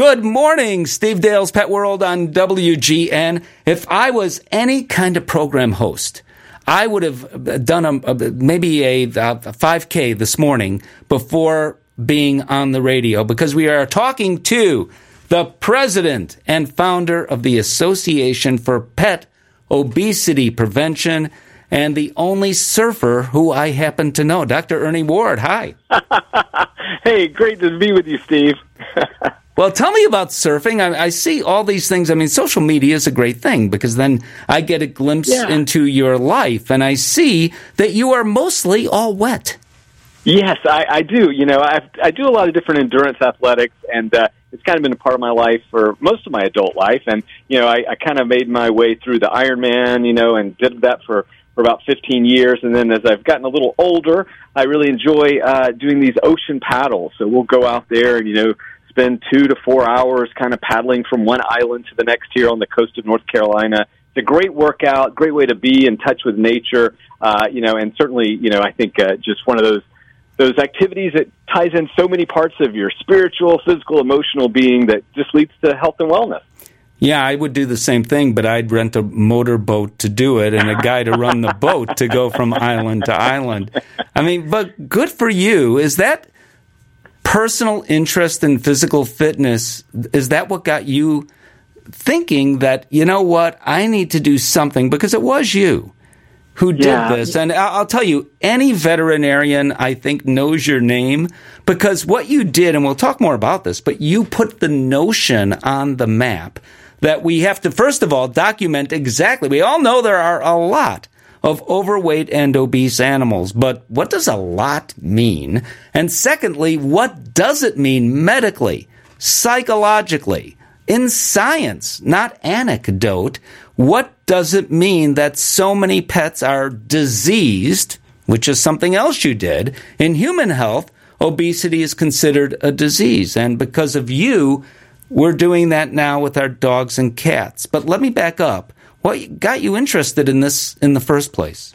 Good morning, Steve Dale's Pet World on WGN. If I was any kind of program host, I would have done a, maybe a, a 5K this morning before being on the radio because we are talking to the president and founder of the Association for Pet Obesity Prevention and the only surfer who I happen to know, Dr. Ernie Ward. Hi. hey, great to be with you, Steve. well, tell me about surfing. I, I, see all these things. I mean, social media is a great thing because then I get a glimpse yeah. into your life and I see that you are mostly all wet. Yes, I, I do. You know, I I do a lot of different endurance athletics, and uh, it's kind of been a part of my life for most of my adult life. And you know, I, I kind of made my way through the Ironman, you know, and did that for for about 15 years. And then as I've gotten a little older, I really enjoy uh, doing these ocean paddles. So we'll go out there and you know spend two to four hours kind of paddling from one island to the next here on the coast of North Carolina. It's a great workout, great way to be in touch with nature, uh, you know, and certainly, you know, I think uh, just one of those those activities that ties in so many parts of your spiritual, physical, emotional being that just leads to health and wellness. Yeah, I would do the same thing, but I'd rent a motorboat to do it and a guy to run the boat to go from island to island. I mean, but good for you. Is that personal interest in physical fitness? Is that what got you thinking that, you know what, I need to do something because it was you? who did yeah. this. And I'll tell you, any veterinarian I think knows your name because what you did, and we'll talk more about this, but you put the notion on the map that we have to, first of all, document exactly. We all know there are a lot of overweight and obese animals, but what does a lot mean? And secondly, what does it mean medically, psychologically, in science, not anecdote? What does it mean that so many pets are diseased, which is something else you did? In human health, obesity is considered a disease. And because of you, we're doing that now with our dogs and cats. But let me back up. What got you interested in this in the first place?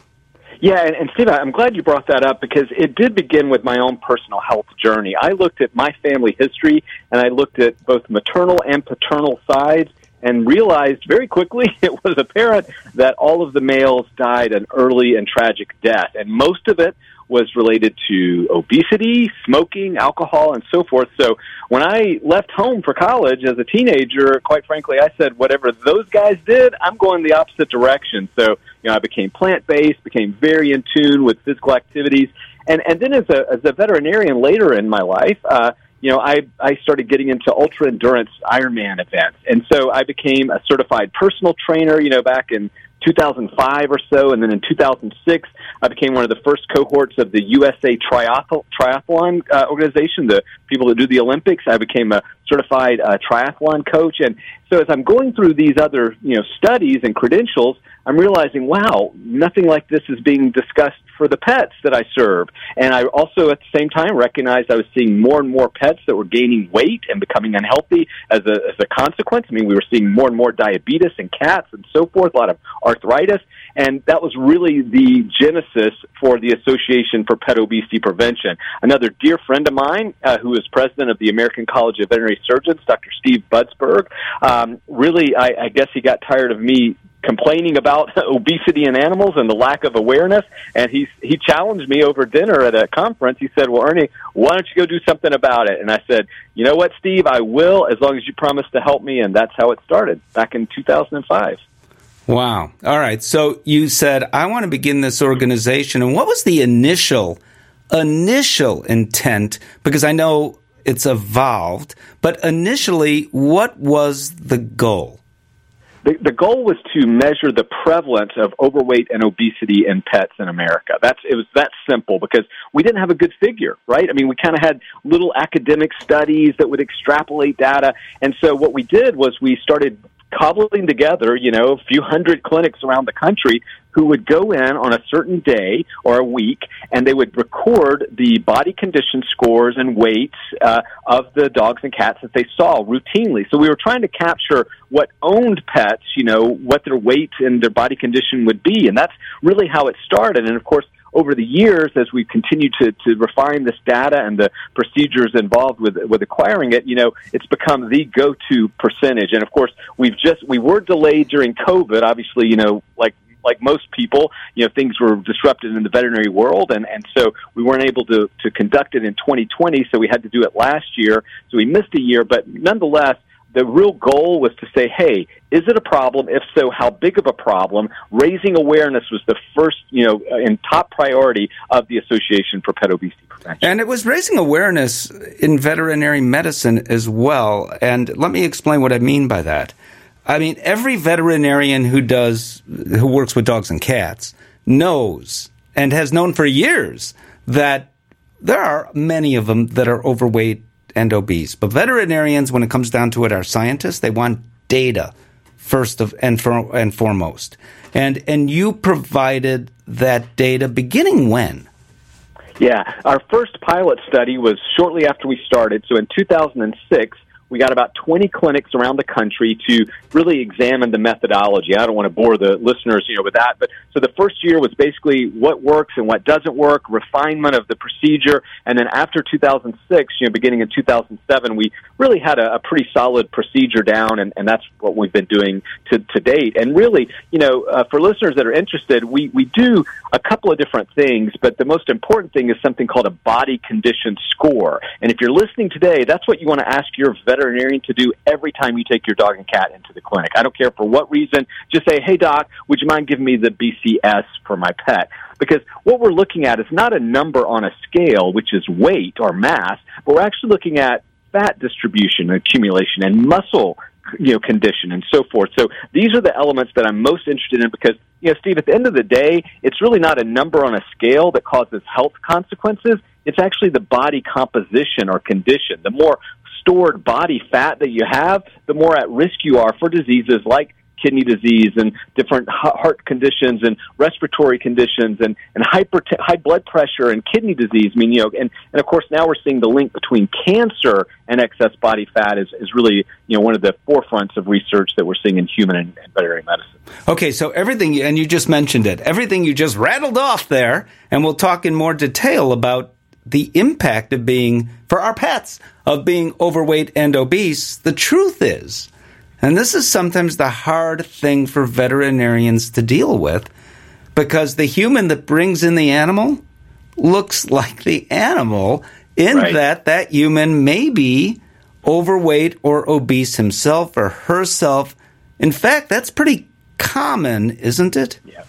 Yeah, and, and Steve, I'm glad you brought that up because it did begin with my own personal health journey. I looked at my family history and I looked at both maternal and paternal sides and realized very quickly it was apparent that all of the males died an early and tragic death, and most of it was related to obesity, smoking, alcohol, and so forth. So when I left home for college as a teenager, quite frankly, I said, whatever those guys did, I'm going the opposite direction. So, you know, I became plant based, became very in tune with physical activities. And, and then as a, as a veterinarian later in my life, uh, you know, I, I started getting into ultra endurance Ironman events. And so I became a certified personal trainer, you know, back in 2005 or so. And then in 2006, I became one of the first cohorts of the USA Triathlon, triathlon uh, organization, the people that do the Olympics. I became a certified uh, triathlon coach. And so as I'm going through these other, you know, studies and credentials, I'm realizing, wow, nothing like this is being discussed for the pets that I serve. And I also, at the same time, recognized I was seeing more and more pets that were gaining weight and becoming unhealthy as a, as a consequence. I mean, we were seeing more and more diabetes in cats and so forth, a lot of arthritis. And that was really the genesis for the Association for Pet Obesity Prevention. Another dear friend of mine, uh, who is president of the American College of Veterinary Surgeons, Dr. Steve Budsberg, um, really, I, I guess he got tired of me complaining about obesity in animals and the lack of awareness. And he he challenged me over dinner at a conference. He said, "Well, Ernie, why don't you go do something about it?" And I said, "You know what, Steve? I will, as long as you promise to help me." And that's how it started back in 2005. Wow. All right. So you said, I want to begin this organization. And what was the initial, initial intent? Because I know it's evolved, but initially, what was the goal? The, the goal was to measure the prevalence of overweight and obesity in pets in America. That's it was that simple because we didn't have a good figure, right? I mean, we kind of had little academic studies that would extrapolate data, and so what we did was we started cobbling together, you know, a few hundred clinics around the country who would go in on a certain day or a week and they would record the body condition scores and weights uh, of the dogs and cats that they saw routinely. So we were trying to capture what owned pets, you know, what their weight and their body condition would be. And that's really how it started. And of course, over the years, as we continue to, to refine this data and the procedures involved with with acquiring it, you know, it's become the go-to percentage. And of course, we've just we were delayed during COVID. Obviously, you know, like like most people, you know, things were disrupted in the veterinary world, and and so we weren't able to to conduct it in 2020. So we had to do it last year. So we missed a year, but nonetheless the real goal was to say, hey, is it a problem? If so, how big of a problem? Raising awareness was the first, you know, uh, and top priority of the Association for Pet Obesity Prevention. And it was raising awareness in veterinary medicine as well. And let me explain what I mean by that. I mean, every veterinarian who does, who works with dogs and cats knows and has known for years that there are many of them that are overweight and obese. But veterinarians, when it comes down to it, are scientists. They want data first of and, for, and foremost. And and you provided that data beginning when? Yeah, our first pilot study was shortly after we started. So in 2006, we got about 20 clinics around the country to really examine the methodology. I don't want to bore the listeners, you know, with that, but so the first year was basically what works and what doesn't work, refinement of the procedure, and then after 2006, you know, beginning in 2007, we really had a, a pretty solid procedure down, and, and that's what we've been doing to, to date. And really, you know, uh, for listeners that are interested, we, we do a couple of different things, but the most important thing is something called a body condition score. And if you're listening today, that's what you want to ask your vet veterinarian to do every time you take your dog and cat into the clinic. I don't care for what reason. Just say, hey, doc, would you mind giving me the BCS for my pet? Because what we're looking at is not a number on a scale, which is weight or mass, but we're actually looking at fat distribution, accumulation, and muscle you know condition and so forth. So these are the elements that I'm most interested in because you know Steve at the end of the day it's really not a number on a scale that causes health consequences. It's actually the body composition or condition. The more stored body fat that you have, the more at risk you are for diseases like kidney disease and different heart conditions and respiratory conditions and, and hyper high blood pressure and kidney disease. I mean, you know, and, and of course now we're seeing the link between cancer and excess body fat is, is really, you know, one of the forefronts of research that we're seeing in human and, and veterinary medicine. Okay, so everything, and you just mentioned it, everything you just rattled off there, and we'll talk in more detail about the impact of being, for our pets, of being overweight and obese, the truth is, and this is sometimes the hard thing for veterinarians to deal with, because the human that brings in the animal looks like the animal in right. that that human may be overweight or obese himself or herself. In fact, that's pretty common, isn't it? Yeah.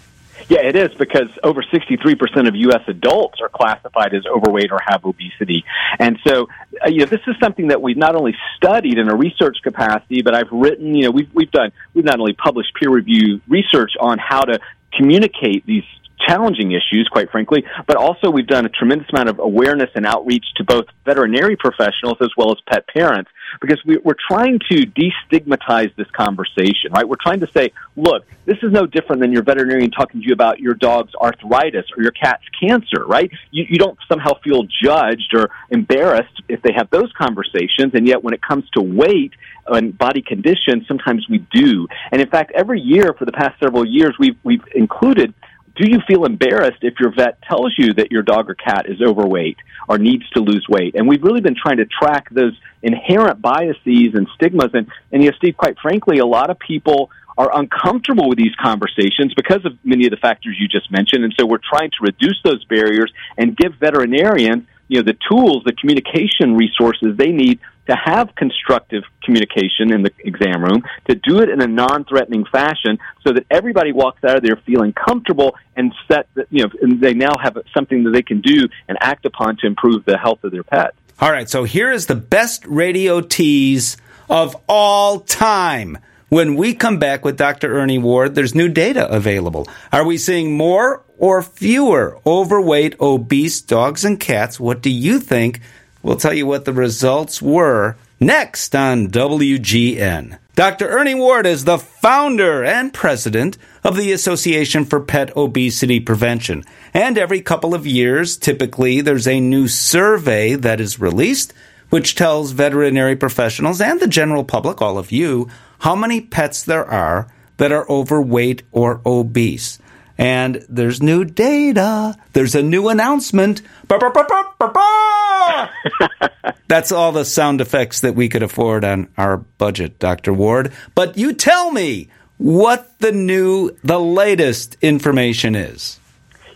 Yeah, it is because over 63% of U.S. adults are classified as overweight or have obesity. And so, uh, you know, this is something that we've not only studied in a research capacity, but I've written, you know, we've, we've done, we've not only published peer review research on how to communicate these challenging issues, quite frankly, but also we've done a tremendous amount of awareness and outreach to both veterinary professionals as well as pet parents because we, are trying to destigmatize this conversation, right? We're trying to say, look, this is no different than your veterinarian talking to you about your dog's arthritis or your cat's cancer, right? You, you don't somehow feel judged or embarrassed if they have those conversations, and yet when it comes to weight and body condition, sometimes we do. And in fact, every year for the past several years, we've we've included do you feel embarrassed if your vet tells you that your dog or cat is overweight or needs to lose weight? And we've really been trying to track those inherent biases and stigmas. And, and you know, Steve, quite frankly, a lot of people are uncomfortable with these conversations because of many of the factors you just mentioned. And so we're trying to reduce those barriers and give veterinarians, you know, the tools, the communication resources they need to have constructive communication in the exam room, to do it in a non-threatening fashion, so that everybody walks out of there feeling comfortable and set, that, you know, and they now have something that they can do and act upon to improve the health of their pet. All right, so here is the best radio tease of all time. When we come back with Dr. Ernie Ward, there's new data available. Are we seeing more or fewer overweight, obese dogs and cats? What do you think? We'll tell you what the results were next on WGN. Dr. Ernie Ward is the founder and president of the Association for Pet Obesity Prevention. And every couple of years, typically, there's a new survey that is released which tells veterinary professionals and the general public, all of you, how many pets there are that are overweight or obese. And there's new data. There's a new announcement. That's all the sound effects that we could afford on our budget, Dr. Ward. But you tell me what the new, the latest information is.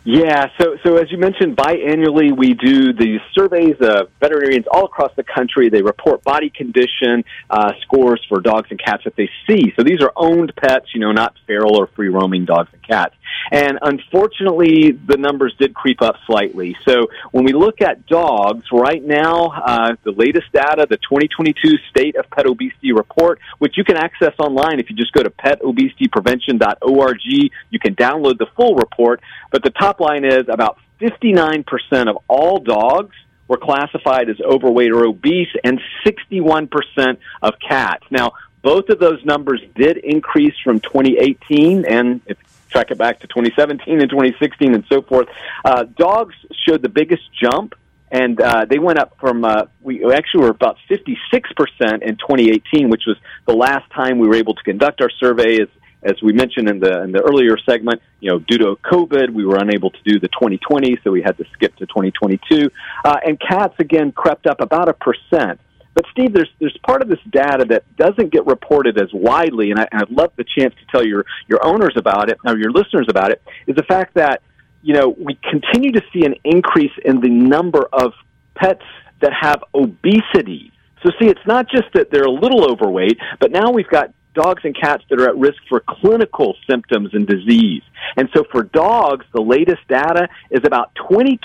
Yeah, so so as you mentioned, biannually we do these surveys of veterinarians all across the country. They report body condition uh, scores for dogs and cats that they see. So these are owned pets, you know, not feral or free roaming dogs and cats. And unfortunately, the numbers did creep up slightly. So when we look at dogs right now, uh, the latest data, the 2022 State of Pet Obesity Report, which you can access online if you just go to petobesityprevention.org, you can download the full report. But the top line is about 59% of all dogs were classified as overweight or obese, and 61% of cats. Now, both of those numbers did increase from 2018, and if track it back to 2017 and 2016 and so forth. Uh, dogs showed the biggest jump, and uh, they went up from uh, we actually were about 56 percent in 2018, which was the last time we were able to conduct our survey. As as we mentioned in the in the earlier segment, you know, due to COVID, we were unable to do the 2020, so we had to skip to 2022. Uh, and cats again crept up about a percent. But Steve, there's there's part of this data that doesn't get reported as widely, and, I, and I'd love the chance to tell your your owners about it or your listeners about it. Is the fact that you know we continue to see an increase in the number of pets that have obesity. So see, it's not just that they're a little overweight, but now we've got dogs and cats that are at risk for clinical symptoms and disease. And so for dogs, the latest data is about 22%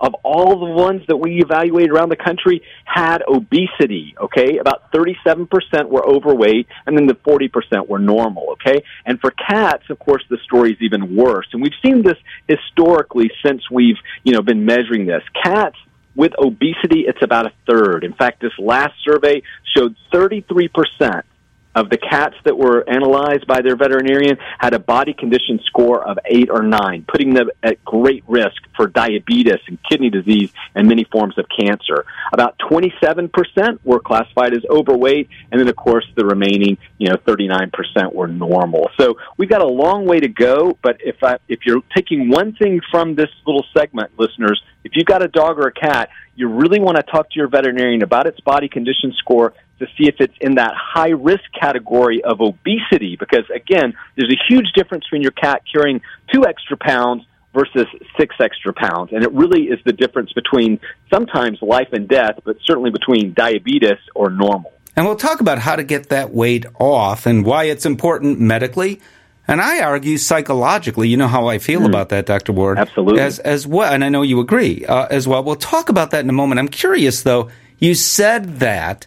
of all the ones that we evaluated around the country had obesity, okay? About 37% were overweight, and then the 40% were normal, okay? And for cats, of course, the story is even worse. And we've seen this historically since we've, you know, been measuring this. Cats with obesity, it's about a third. In fact, this last survey showed 33% of the cats that were analyzed by their veterinarian had a body condition score of eight or nine, putting them at great risk for diabetes and kidney disease and many forms of cancer. About 27% were classified as overweight, and then of course the remaining, you know, 39% were normal. So we've got a long way to go, but if I, if you're taking one thing from this little segment, listeners, if you've got a dog or a cat, you really want to talk to your veterinarian about its body condition score to see if it's in that high risk category of obesity. Because again, there's a huge difference between your cat carrying two extra pounds versus six extra pounds. And it really is the difference between sometimes life and death, but certainly between diabetes or normal. And we'll talk about how to get that weight off and why it's important medically. And I argue psychologically, you know how I feel mm. about that, Dr. Ward. Absolutely. As, as well, and I know you agree uh, as well. We'll talk about that in a moment. I'm curious, though. You said that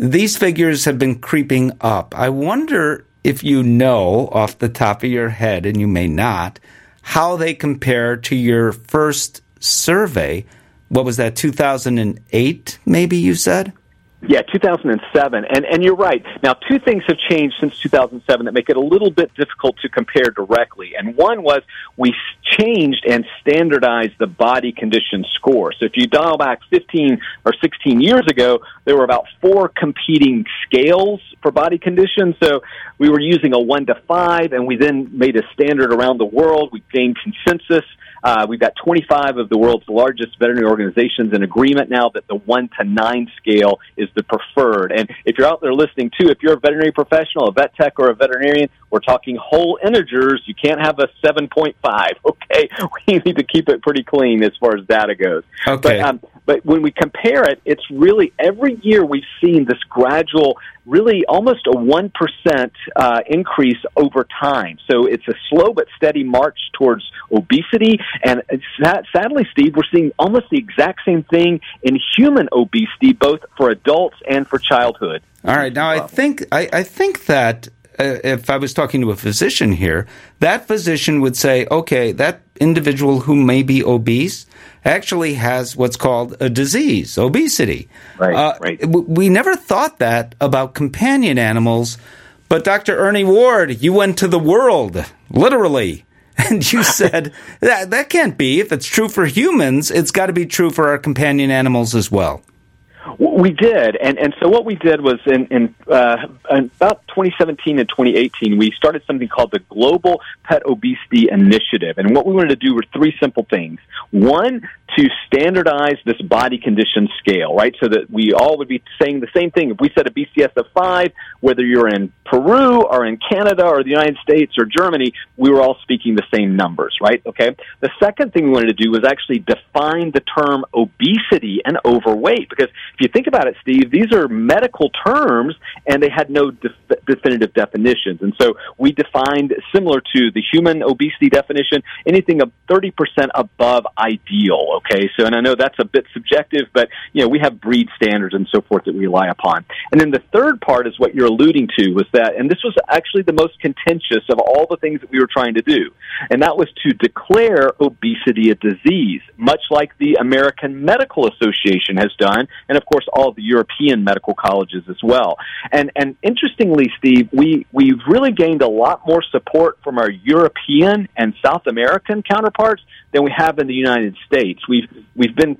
these figures have been creeping up. I wonder if you know off the top of your head, and you may not, how they compare to your first survey. What was that, 2008, maybe you said? Yeah, 2007. And, and you're right. Now, two things have changed since 2007 that make it a little bit difficult to compare directly. And one was we changed and standardized the body condition score. So if you dial back 15 or 16 years ago, there were about four competing scales for body condition. So we were using a one to five, and we then made a standard around the world. We gained consensus uh, we've got 25 of the world's largest veterinary organizations in agreement now that the 1 to 9 scale is the preferred. And if you're out there listening too, if you're a veterinary professional, a vet tech, or a veterinarian, we're talking whole integers. You can't have a 7.5, okay? We need to keep it pretty clean as far as data goes. Okay. But, um, but when we compare it, it's really every year we've seen this gradual, really almost a 1% uh, increase over time. So it's a slow but steady march towards obesity. And sadly, Steve, we're seeing almost the exact same thing in human obesity, both for adults and for childhood. All right. Now, I think, I, I think that if I was talking to a physician here, that physician would say, okay, that individual who may be obese actually has what's called a disease, obesity. Right, uh, right. We never thought that about companion animals, but Dr. Ernie Ward, you went to the world, literally. And you said that that can't be. If it's true for humans, it's got to be true for our companion animals as well. We did, and and so what we did was in, in, uh, in about 2017 and 2018, we started something called the Global Pet Obesity Initiative, and what we wanted to do were three simple things. One, to standardize this body condition scale, right? So that we all would be saying the same thing. If we said a BCS of five, whether you're in Peru or in Canada or the United States or Germany, we were all speaking the same numbers, right? Okay. The second thing we wanted to do was actually define the term obesity and overweight because if you think about it, Steve, these are medical terms and they had no def- definitive definitions. And so we defined similar to the human obesity definition, anything of 30% above ideal, okay? So, and I know that's a bit subjective, but, you know, we have breed standards and so forth that we rely upon. And then the third part is what you're alluding to was that, and this was actually the most contentious of all the things that we were trying to do, and that was to declare obesity a disease, much like the American Medical Association has done, and of course all the European medical colleges as well. And, and interestingly, Steve, we, we've really gained a lot more support from our European and South American counterparts than we have in the United States. We've we've been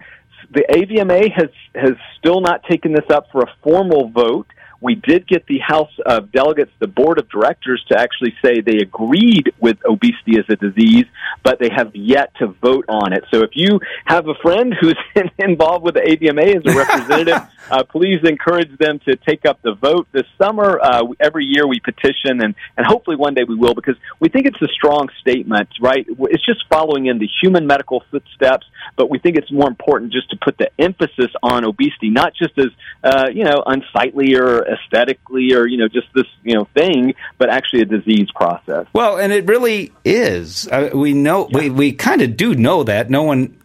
the AVMA has has still not taken this up for a formal vote. We did get the House of Delegates, the Board of Directors, to actually say they agreed with obesity as a disease, but they have yet to vote on it. So if you have a friend who's involved with the AVMA as a representative, uh, please encourage them to take up the vote this summer. Uh, every year we petition, and, and hopefully one day we will, because we think it's a strong statement, right? It's just following in the human medical footsteps, but we think it's more important just to put the emphasis on obesity, not just as, uh, you know, unsightly or aesthetically or you know just this you know thing, but actually a disease process. Well, and it really is. Uh, we know yeah. we we kind of do know that. No one,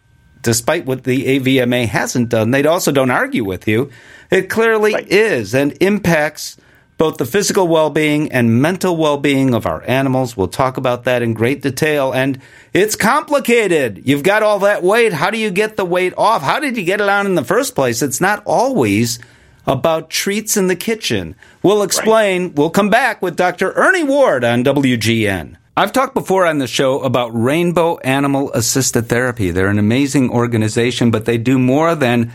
despite what the AVMA hasn't done, they also don't argue with you. It clearly right. is and impacts both the physical well being and mental well being of our animals. We'll talk about that in great detail. And it's complicated. You've got all that weight. How do you get the weight off? How did you get it on in the first place? It's not always about treats in the kitchen. We'll explain. Right. We'll come back with Dr. Ernie Ward on WGN. I've talked before on the show about Rainbow Animal Assisted Therapy. They're an amazing organization, but they do more than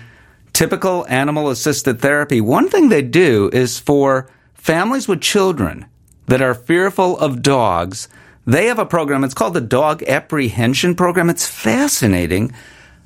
typical animal assisted therapy. One thing they do is for families with children that are fearful of dogs. They have a program. It's called the Dog Apprehension Program. It's fascinating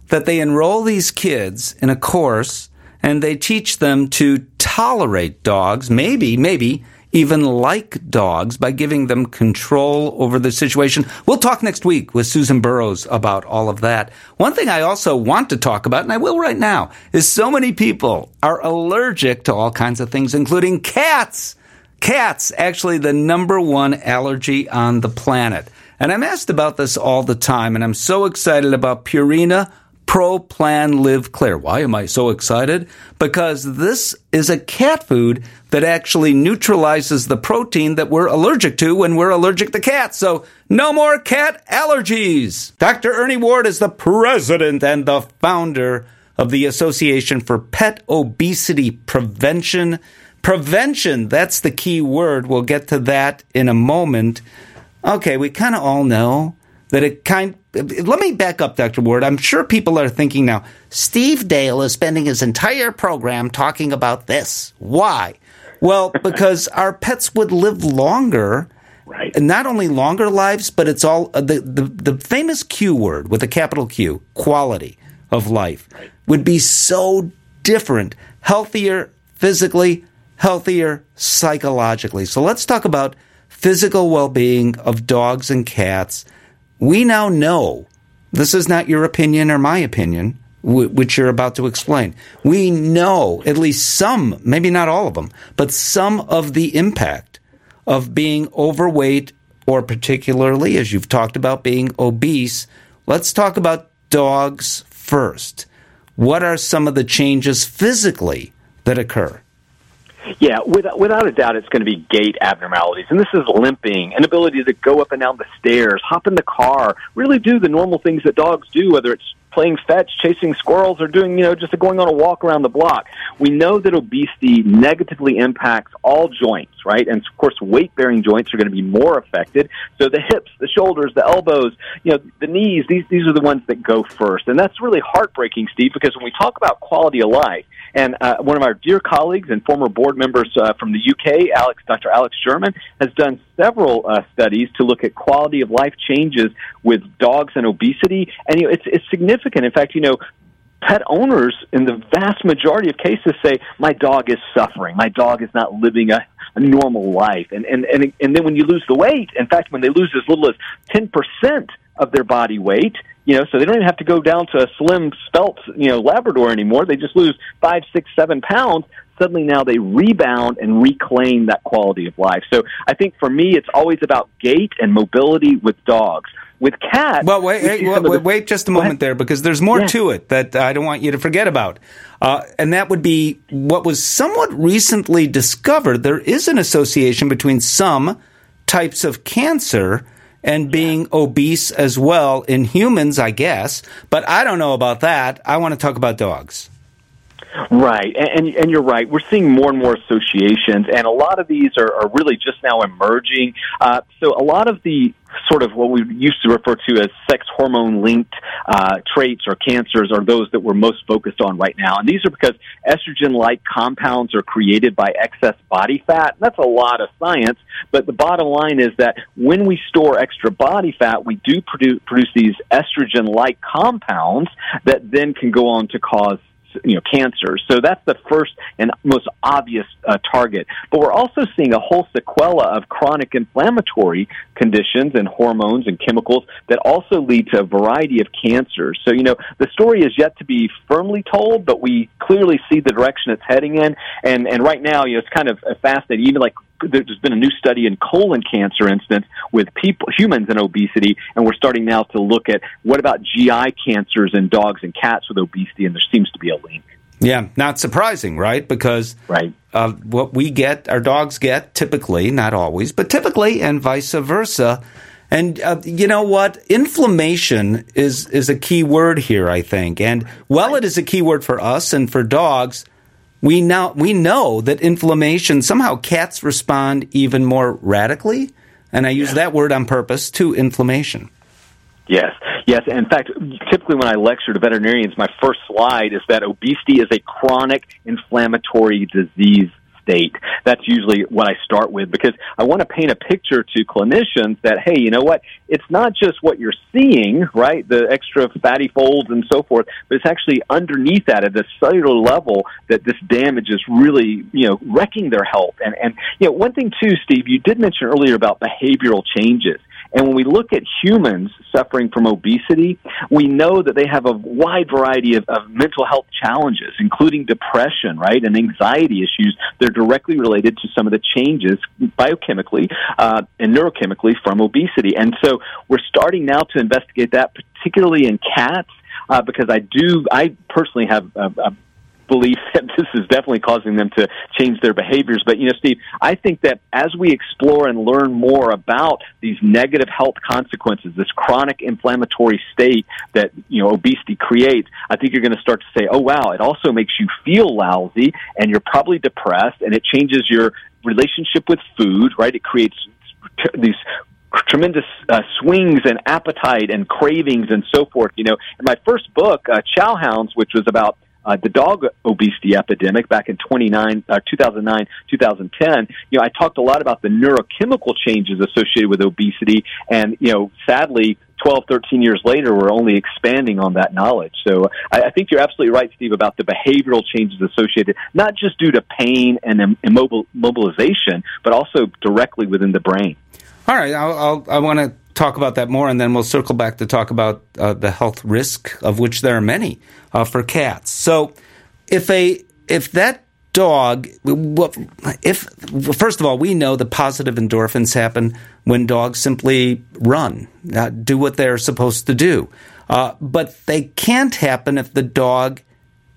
that they enroll these kids in a course and they teach them to tolerate dogs, maybe, maybe even like dogs by giving them control over the situation. We'll talk next week with Susan Burrows about all of that. One thing I also want to talk about, and I will right now, is so many people are allergic to all kinds of things, including cats. Cats, actually the number one allergy on the planet. And I'm asked about this all the time, and I'm so excited about Purina Pro Plan Live Clear. Why am I so excited? Because this is a cat food that actually neutralizes the protein that we're allergic to when we're allergic to cats. So no more cat allergies. Dr. Ernie Ward is the president and the founder of the Association for Pet Obesity Prevention. Prevention, that's the key word. We'll get to that in a moment. Okay, we kind of all know that it kind let me back up, Dr. Ward. I'm sure people are thinking now, Steve Dale is spending his entire program talking about this. Why? Well, because our pets would live longer. Right. And not only longer lives, but it's all uh, the, the, the famous Q word with a capital Q, quality of life, right. would be so different, healthier physically, healthier psychologically. So let's talk about physical well being of dogs and cats we now know this is not your opinion or my opinion, which you're about to explain. We know at least some, maybe not all of them, but some of the impact of being overweight or particularly, as you've talked about, being obese. Let's talk about dogs first. What are some of the changes physically that occur? Yeah, without, without a doubt, it's going to be gait abnormalities. And this is limping, inability to go up and down the stairs, hop in the car, really do the normal things that dogs do, whether it's playing fetch, chasing squirrels, or doing, you know, just going on a walk around the block. We know that obesity negatively impacts all joints, right? And of course, weight bearing joints are going to be more affected. So the hips, the shoulders, the elbows, you know, the knees, these, these are the ones that go first. And that's really heartbreaking, Steve, because when we talk about quality of life, and uh, one of our dear colleagues and former board members uh, from the UK, Alex, Dr. Alex German, has done several uh, studies to look at quality of life changes with dogs and obesity, and you know, it's it's significant. In fact, you know, pet owners in the vast majority of cases say my dog is suffering my dog is not living a, a normal life and, and and and then when you lose the weight in fact when they lose as little as 10% of their body weight you know so they don't even have to go down to a slim spelt you know labrador anymore they just lose five six seven pounds suddenly now they rebound and reclaim that quality of life so i think for me it's always about gait and mobility with dogs with cats. Well, wait, wait, wait, the, wait, just a moment there because there's more yeah. to it that I don't want you to forget about. Uh, and that would be what was somewhat recently discovered. There is an association between some types of cancer and being yeah. obese as well in humans, I guess. But I don't know about that. I want to talk about dogs. Right, and, and you're right. We're seeing more and more associations, and a lot of these are, are really just now emerging. Uh, so a lot of the sort of what we used to refer to as sex hormone linked uh, traits or cancers are those that we're most focused on right now. And these are because estrogen like compounds are created by excess body fat. That's a lot of science, but the bottom line is that when we store extra body fat, we do produce, produce these estrogen like compounds that then can go on to cause you know cancer. So that's the first and most obvious uh, target. But we're also seeing a whole sequela of chronic inflammatory conditions and hormones and chemicals that also lead to a variety of cancers. So you know the story is yet to be firmly told, but we clearly see the direction it's heading in. And and right now, you know, it's kind of fascinating. Even like there's been a new study in colon cancer instance with people humans and obesity and we're starting now to look at what about GI cancers in dogs and cats with obesity and there seems to be a link. Yeah, not surprising, right? Because right. Uh, what we get, our dogs get typically, not always, but typically, and vice versa. And uh, you know what? Inflammation is is a key word here, I think. And well, it is a key word for us and for dogs we now we know that inflammation somehow cats respond even more radically, and I use that word on purpose to inflammation. Yes, yes. In fact, typically when I lecture to veterinarians, my first slide is that obesity is a chronic inflammatory disease state. That's usually what I start with because I want to paint a picture to clinicians that, hey, you know what? It's not just what you're seeing, right? The extra fatty folds and so forth, but it's actually underneath that at the cellular level that this damage is really, you know, wrecking their health. And, and, you know, one thing too, Steve, you did mention earlier about behavioral changes. And when we look at humans suffering from obesity, we know that they have a wide variety of, of mental health challenges, including depression, right, and anxiety issues. They're directly related to some of the changes biochemically uh, and neurochemically from obesity. And so we're starting now to investigate that, particularly in cats. Uh, because I do, I personally have a, a belief that this is definitely causing them to change their behaviors. But, you know, Steve, I think that as we explore and learn more about these negative health consequences, this chronic inflammatory state that, you know, obesity creates, I think you're going to start to say, oh, wow, it also makes you feel lousy and you're probably depressed and it changes your relationship with food, right? It creates these tremendous uh, swings and appetite and cravings and so forth. You know, in my first book, uh, Chow Hounds, which was about uh, the dog obesity epidemic back in 29, uh, 2009, 2010, you know, I talked a lot about the neurochemical changes associated with obesity. And, you know, sadly, 12, 13 years later, we're only expanding on that knowledge. So I, I think you're absolutely right, Steve, about the behavioral changes associated, not just due to pain and immobilization, but also directly within the brain. All right, I'll, I'll, i want to talk about that more, and then we'll circle back to talk about uh, the health risk, of which there are many uh, for cats. So, if a if that dog, if first of all, we know the positive endorphins happen when dogs simply run, uh, do what they're supposed to do, uh, but they can't happen if the dog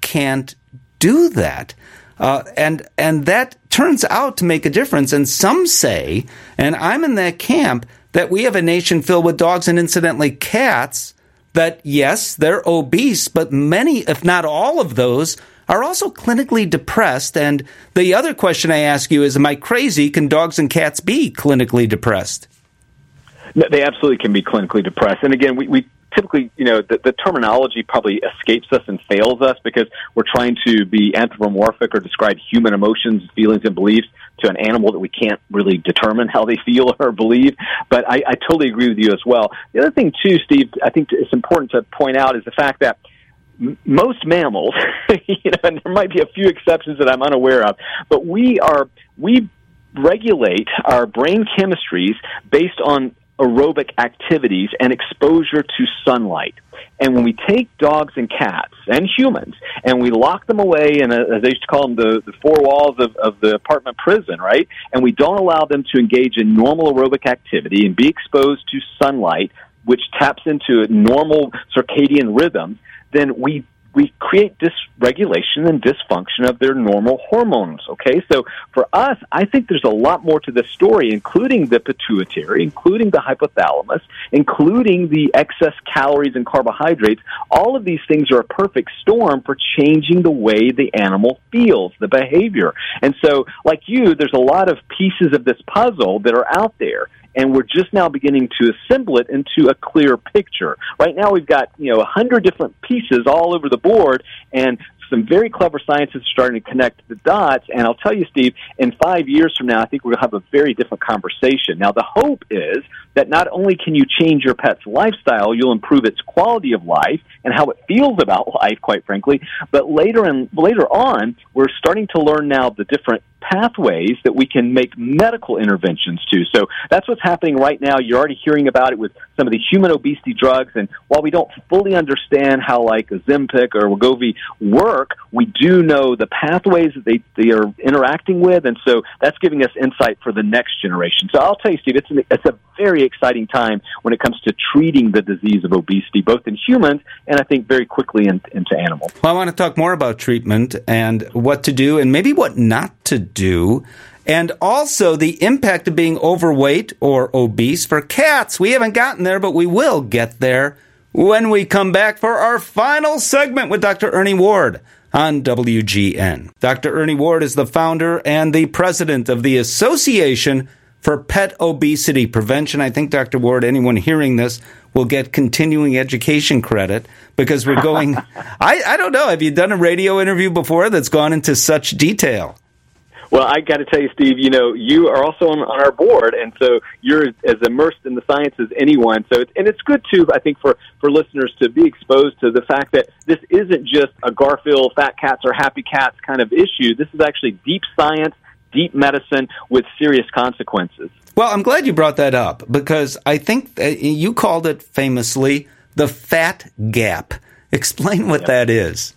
can't do that. Uh, and and that turns out to make a difference. And some say, and I'm in that camp, that we have a nation filled with dogs and incidentally cats that yes, they're obese, but many, if not all of those, are also clinically depressed. And the other question I ask you is, am I crazy? Can dogs and cats be clinically depressed? They absolutely can be clinically depressed. And again, we, we typically, you know, the, the terminology probably escapes us and fails us because we're trying to be anthropomorphic or describe human emotions, feelings, and beliefs to an animal that we can't really determine how they feel or believe. But I, I totally agree with you as well. The other thing, too, Steve, I think it's important to point out is the fact that most mammals, you know, and there might be a few exceptions that I'm unaware of, but we are we regulate our brain chemistries based on aerobic activities and exposure to sunlight. And when we take dogs and cats and humans and we lock them away in, a, as they used to call them, the, the four walls of, of the apartment prison, right? And we don't allow them to engage in normal aerobic activity and be exposed to sunlight, which taps into normal circadian rhythms, then we we create dysregulation and dysfunction of their normal hormones. Okay, so for us, I think there's a lot more to this story, including the pituitary, including the hypothalamus, including the excess calories and carbohydrates. All of these things are a perfect storm for changing the way the animal feels, the behavior. And so, like you, there's a lot of pieces of this puzzle that are out there and we're just now beginning to assemble it into a clear picture. Right now, we've got you know a hundred different pieces all over the board, and some very clever scientists are starting to connect the dots. And I'll tell you, Steve, in five years from now, I think we're going to have a very different conversation. Now, the hope is that not only can you change your pet's lifestyle, you'll improve its quality of life and how it feels about life, quite frankly. But later and later on, we're starting to learn now the different pathways that we can make medical interventions to. So that's what's happening right now. You're already hearing about it with some of the human obesity drugs. And while we don't fully understand how like Ozempic or Wegovy work, we do know the pathways that they, they are interacting with. And so that's giving us insight for the next generation. So I'll tell you, Steve, it's, an, it's a very exciting time when it comes to treating the disease of obesity, both in humans and I think very quickly in, into animals. Well, I want to talk more about treatment and what to do and maybe what not to do and also the impact of being overweight or obese for cats. We haven't gotten there, but we will get there when we come back for our final segment with Dr. Ernie Ward on WGN. Dr. Ernie Ward is the founder and the president of the Association for Pet Obesity Prevention. I think, Dr. Ward, anyone hearing this will get continuing education credit because we're going. I, I don't know. Have you done a radio interview before that's gone into such detail? Well, I got to tell you, Steve. You know, you are also on, on our board, and so you're as immersed in the science as anyone. So, it's, and it's good too, I think, for for listeners to be exposed to the fact that this isn't just a Garfield fat cats or happy cats kind of issue. This is actually deep science, deep medicine with serious consequences. Well, I'm glad you brought that up because I think you called it famously the fat gap. Explain what yep. that is.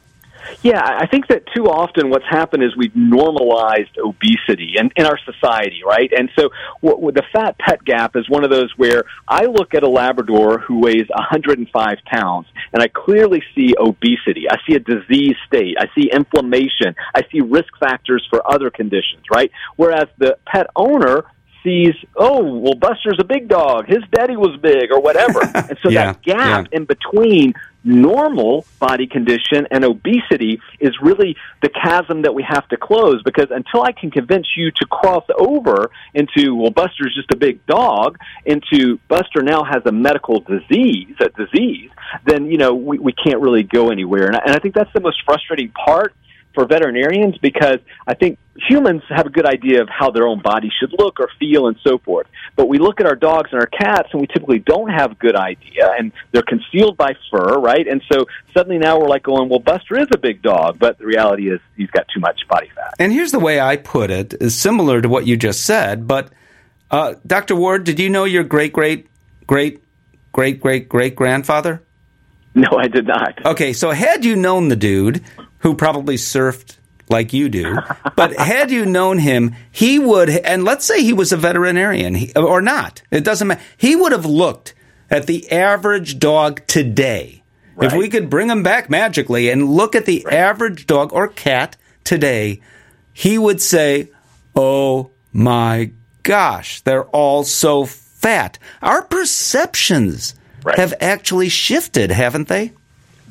Yeah, I think that too often what's happened is we've normalized obesity in, in our society, right? And so what, the fat pet gap is one of those where I look at a Labrador who weighs 105 pounds and I clearly see obesity. I see a disease state. I see inflammation. I see risk factors for other conditions, right? Whereas the pet owner sees, oh, well, Buster's a big dog. His daddy was big, or whatever. And so yeah, that gap yeah. in between normal body condition and obesity is really the chasm that we have to close because until I can convince you to cross over into, well, Buster's just a big dog, into Buster now has a medical disease, a disease, then, you know, we, we can't really go anywhere. And I, and I think that's the most frustrating part for veterinarians because I think humans have a good idea of how their own body should look or feel and so forth. But we look at our dogs and our cats and we typically don't have a good idea and they're concealed by fur, right? And so suddenly now we're like going, well, Buster is a big dog, but the reality is he's got too much body fat. And here's the way I put it is similar to what you just said, but uh, Dr. Ward, did you know your great, great, great, great, great, great grandfather? No, I did not. Okay, so had you known the dude, who probably surfed like you do. But had you known him, he would, and let's say he was a veterinarian or not, it doesn't matter. He would have looked at the average dog today. Right. If we could bring him back magically and look at the right. average dog or cat today, he would say, Oh my gosh, they're all so fat. Our perceptions right. have actually shifted, haven't they?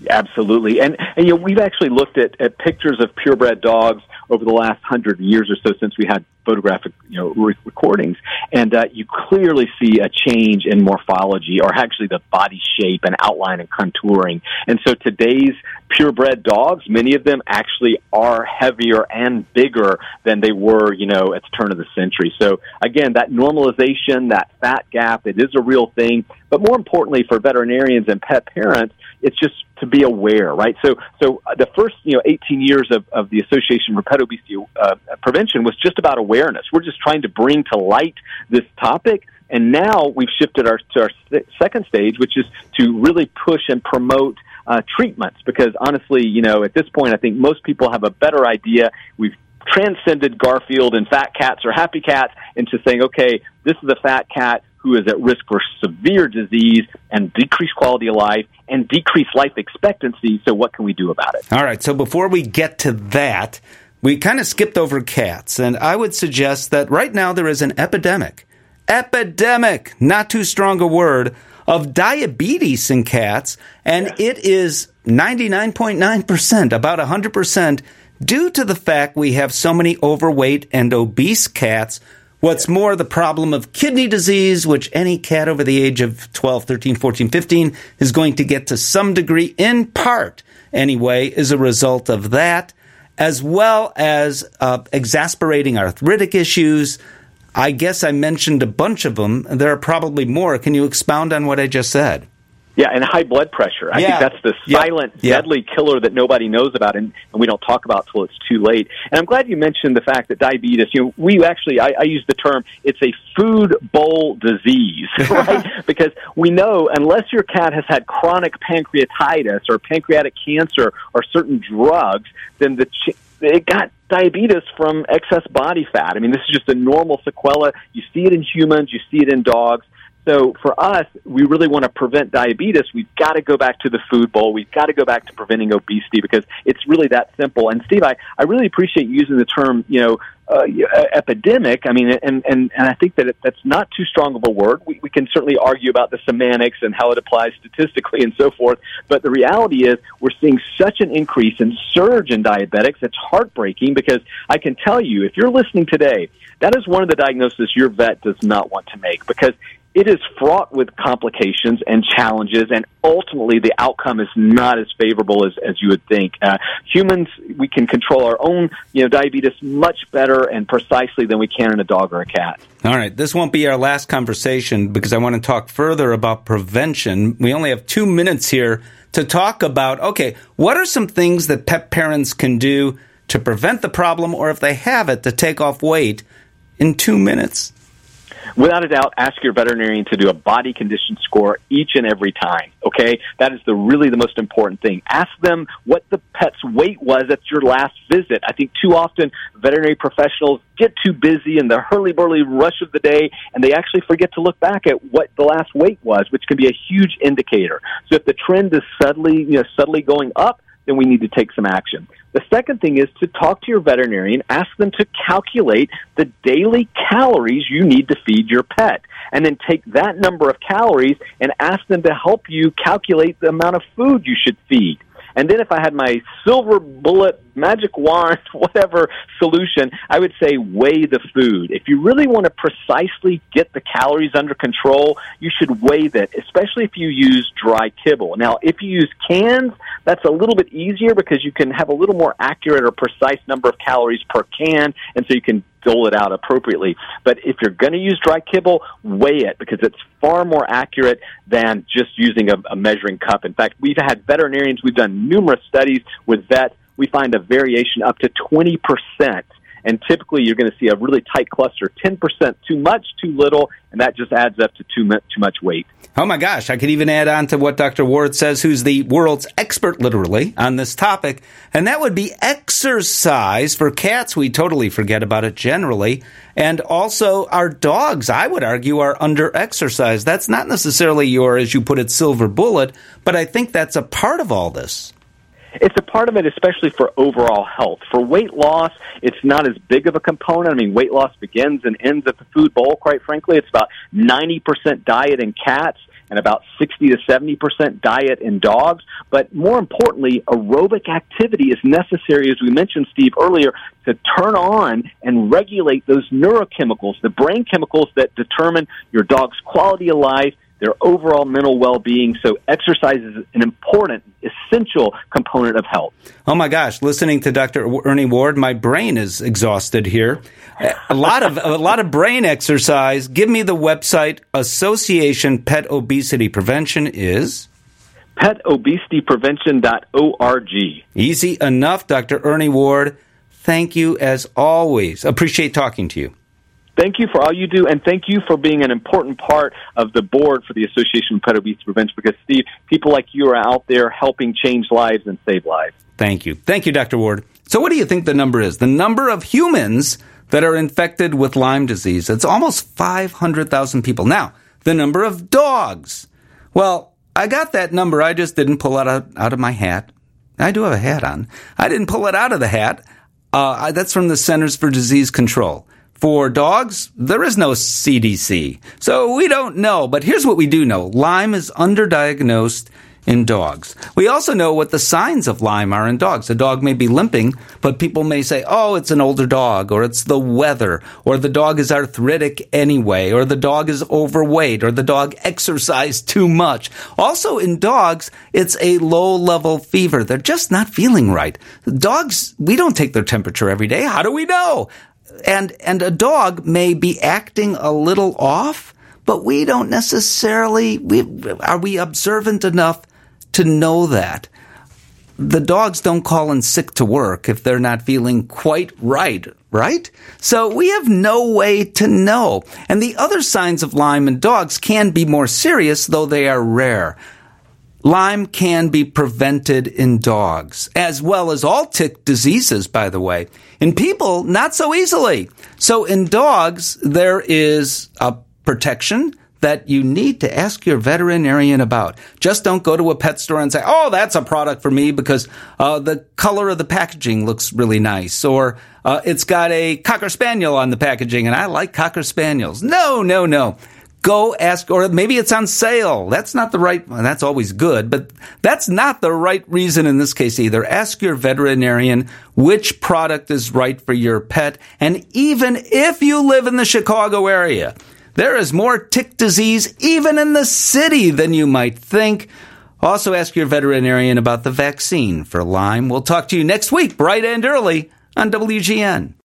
Absolutely, and, and you know we've actually looked at, at pictures of purebred dogs over the last hundred years or so since we had photographic you know re- recordings, and uh, you clearly see a change in morphology or actually the body shape and outline and contouring. And so today's purebred dogs, many of them actually are heavier and bigger than they were, you know, at the turn of the century. So again, that normalization, that fat gap, it is a real thing. But more importantly, for veterinarians and pet parents, it's just to be aware, right? So, so the first, you know, 18 years of, of the Association for Pet Obesity uh, Prevention was just about awareness. We're just trying to bring to light this topic. And now we've shifted our, to our second stage, which is to really push and promote uh, treatments. Because honestly, you know, at this point, I think most people have a better idea. We've transcended Garfield and fat cats or happy cats into saying, okay, this is a fat cat who is at risk for severe disease and decreased quality of life and decreased life expectancy. So, what can we do about it? All right. So, before we get to that, we kind of skipped over cats. And I would suggest that right now there is an epidemic, epidemic, not too strong a word, of diabetes in cats. And it is 99.9%, about 100%, due to the fact we have so many overweight and obese cats What's more, the problem of kidney disease, which any cat over the age of 12, 13, 14, 15 is going to get to some degree, in part anyway, is a result of that, as well as uh, exasperating arthritic issues. I guess I mentioned a bunch of them. There are probably more. Can you expound on what I just said? Yeah, and high blood pressure. I yeah. think that's the silent, yeah. deadly killer that nobody knows about and, and we don't talk about till it's too late. And I'm glad you mentioned the fact that diabetes, you know, we actually, I, I use the term, it's a food bowl disease, right? because we know unless your cat has had chronic pancreatitis or pancreatic cancer or certain drugs, then the ch- it got diabetes from excess body fat. I mean, this is just a normal sequela. You see it in humans, you see it in dogs. So for us, we really want to prevent diabetes. We've got to go back to the food bowl. We've got to go back to preventing obesity because it's really that simple. And Steve, I, I really appreciate using the term, you know, uh, epidemic. I mean, and, and, and I think that it, that's not too strong of a word. We, we can certainly argue about the semantics and how it applies statistically and so forth. But the reality is we're seeing such an increase and surge in diabetics. It's heartbreaking because I can tell you, if you're listening today, that is one of the diagnoses your vet does not want to make because it is fraught with complications and challenges, and ultimately the outcome is not as favorable as, as you would think. Uh, humans, we can control our own you know, diabetes much better and precisely than we can in a dog or a cat. All right, this won't be our last conversation because I want to talk further about prevention. We only have two minutes here to talk about okay, what are some things that pet parents can do to prevent the problem, or if they have it, to take off weight in two minutes? Without a doubt, ask your veterinarian to do a body condition score each and every time. Okay, that is the really the most important thing. Ask them what the pet's weight was at your last visit. I think too often veterinary professionals get too busy in the hurly burly rush of the day, and they actually forget to look back at what the last weight was, which can be a huge indicator. So if the trend is suddenly you know suddenly going up, then we need to take some action. The second thing is to talk to your veterinarian, ask them to calculate the daily calories you need to feed your pet, and then take that number of calories and ask them to help you calculate the amount of food you should feed. And then if I had my silver bullet, magic wand, whatever solution, I would say weigh the food. If you really want to precisely get the calories under control, you should weigh that, especially if you use dry kibble. Now, if you use cans, that's a little bit easier because you can have a little more accurate or precise number of calories per can, and so you can dole it out appropriately. But if you're going to use dry kibble, weigh it because it's far more accurate than just using a, a measuring cup. In fact, we've had veterinarians, we've done numerous studies with vets. We find a variation up to 20% and typically you're going to see a really tight cluster 10% too much too little and that just adds up to too much, too much weight. Oh my gosh i could even add on to what dr ward says who's the world's expert literally on this topic and that would be exercise for cats we totally forget about it generally and also our dogs i would argue are under exercise that's not necessarily your as you put it silver bullet but i think that's a part of all this it's a part of it, especially for overall health. For weight loss, it's not as big of a component. I mean, weight loss begins and ends at the food bowl, quite frankly. It's about 90% diet in cats and about 60 to 70% diet in dogs. But more importantly, aerobic activity is necessary, as we mentioned, Steve, earlier, to turn on and regulate those neurochemicals, the brain chemicals that determine your dog's quality of life their overall mental well-being. So exercise is an important, essential component of health. Oh my gosh, listening to Dr. Ernie Ward, my brain is exhausted here. A lot of a lot of brain exercise. Give me the website Association Pet Obesity Prevention is petobesityprevention.org. Easy enough, Dr. Ernie Ward. Thank you as always. Appreciate talking to you thank you for all you do, and thank you for being an important part of the board for the Association of Pet Obesity Prevention. Because Steve, people like you are out there helping change lives and save lives. Thank you, thank you, Dr. Ward. So, what do you think the number is? The number of humans that are infected with Lyme disease. It's almost 500,000 people. Now, the number of dogs. Well, I got that number. I just didn't pull it out, out of my hat. I do have a hat on. I didn't pull it out of the hat. Uh, that's from the Centers for Disease Control. For dogs, there is no CDC. So we don't know, but here's what we do know. Lyme is underdiagnosed in dogs. We also know what the signs of Lyme are in dogs. A dog may be limping, but people may say, oh, it's an older dog, or it's the weather, or the dog is arthritic anyway, or the dog is overweight, or the dog exercised too much. Also in dogs, it's a low level fever. They're just not feeling right. Dogs, we don't take their temperature every day. How do we know? And and a dog may be acting a little off, but we don't necessarily we are we observant enough to know that. The dogs don't call in sick to work if they're not feeling quite right, right? So we have no way to know. And the other signs of Lyme in dogs can be more serious, though they are rare. Lyme can be prevented in dogs, as well as all tick diseases, by the way. In people, not so easily. So in dogs, there is a protection that you need to ask your veterinarian about. Just don't go to a pet store and say, "Oh, that's a product for me because uh, the color of the packaging looks really nice," or uh, "It's got a cocker spaniel on the packaging, and I like cocker spaniels." No, no, no go ask, or maybe it's on sale. That's not the right, well, that's always good, but that's not the right reason in this case either. Ask your veterinarian which product is right for your pet. And even if you live in the Chicago area, there is more tick disease even in the city than you might think. Also ask your veterinarian about the vaccine for Lyme. We'll talk to you next week, bright and early on WGN.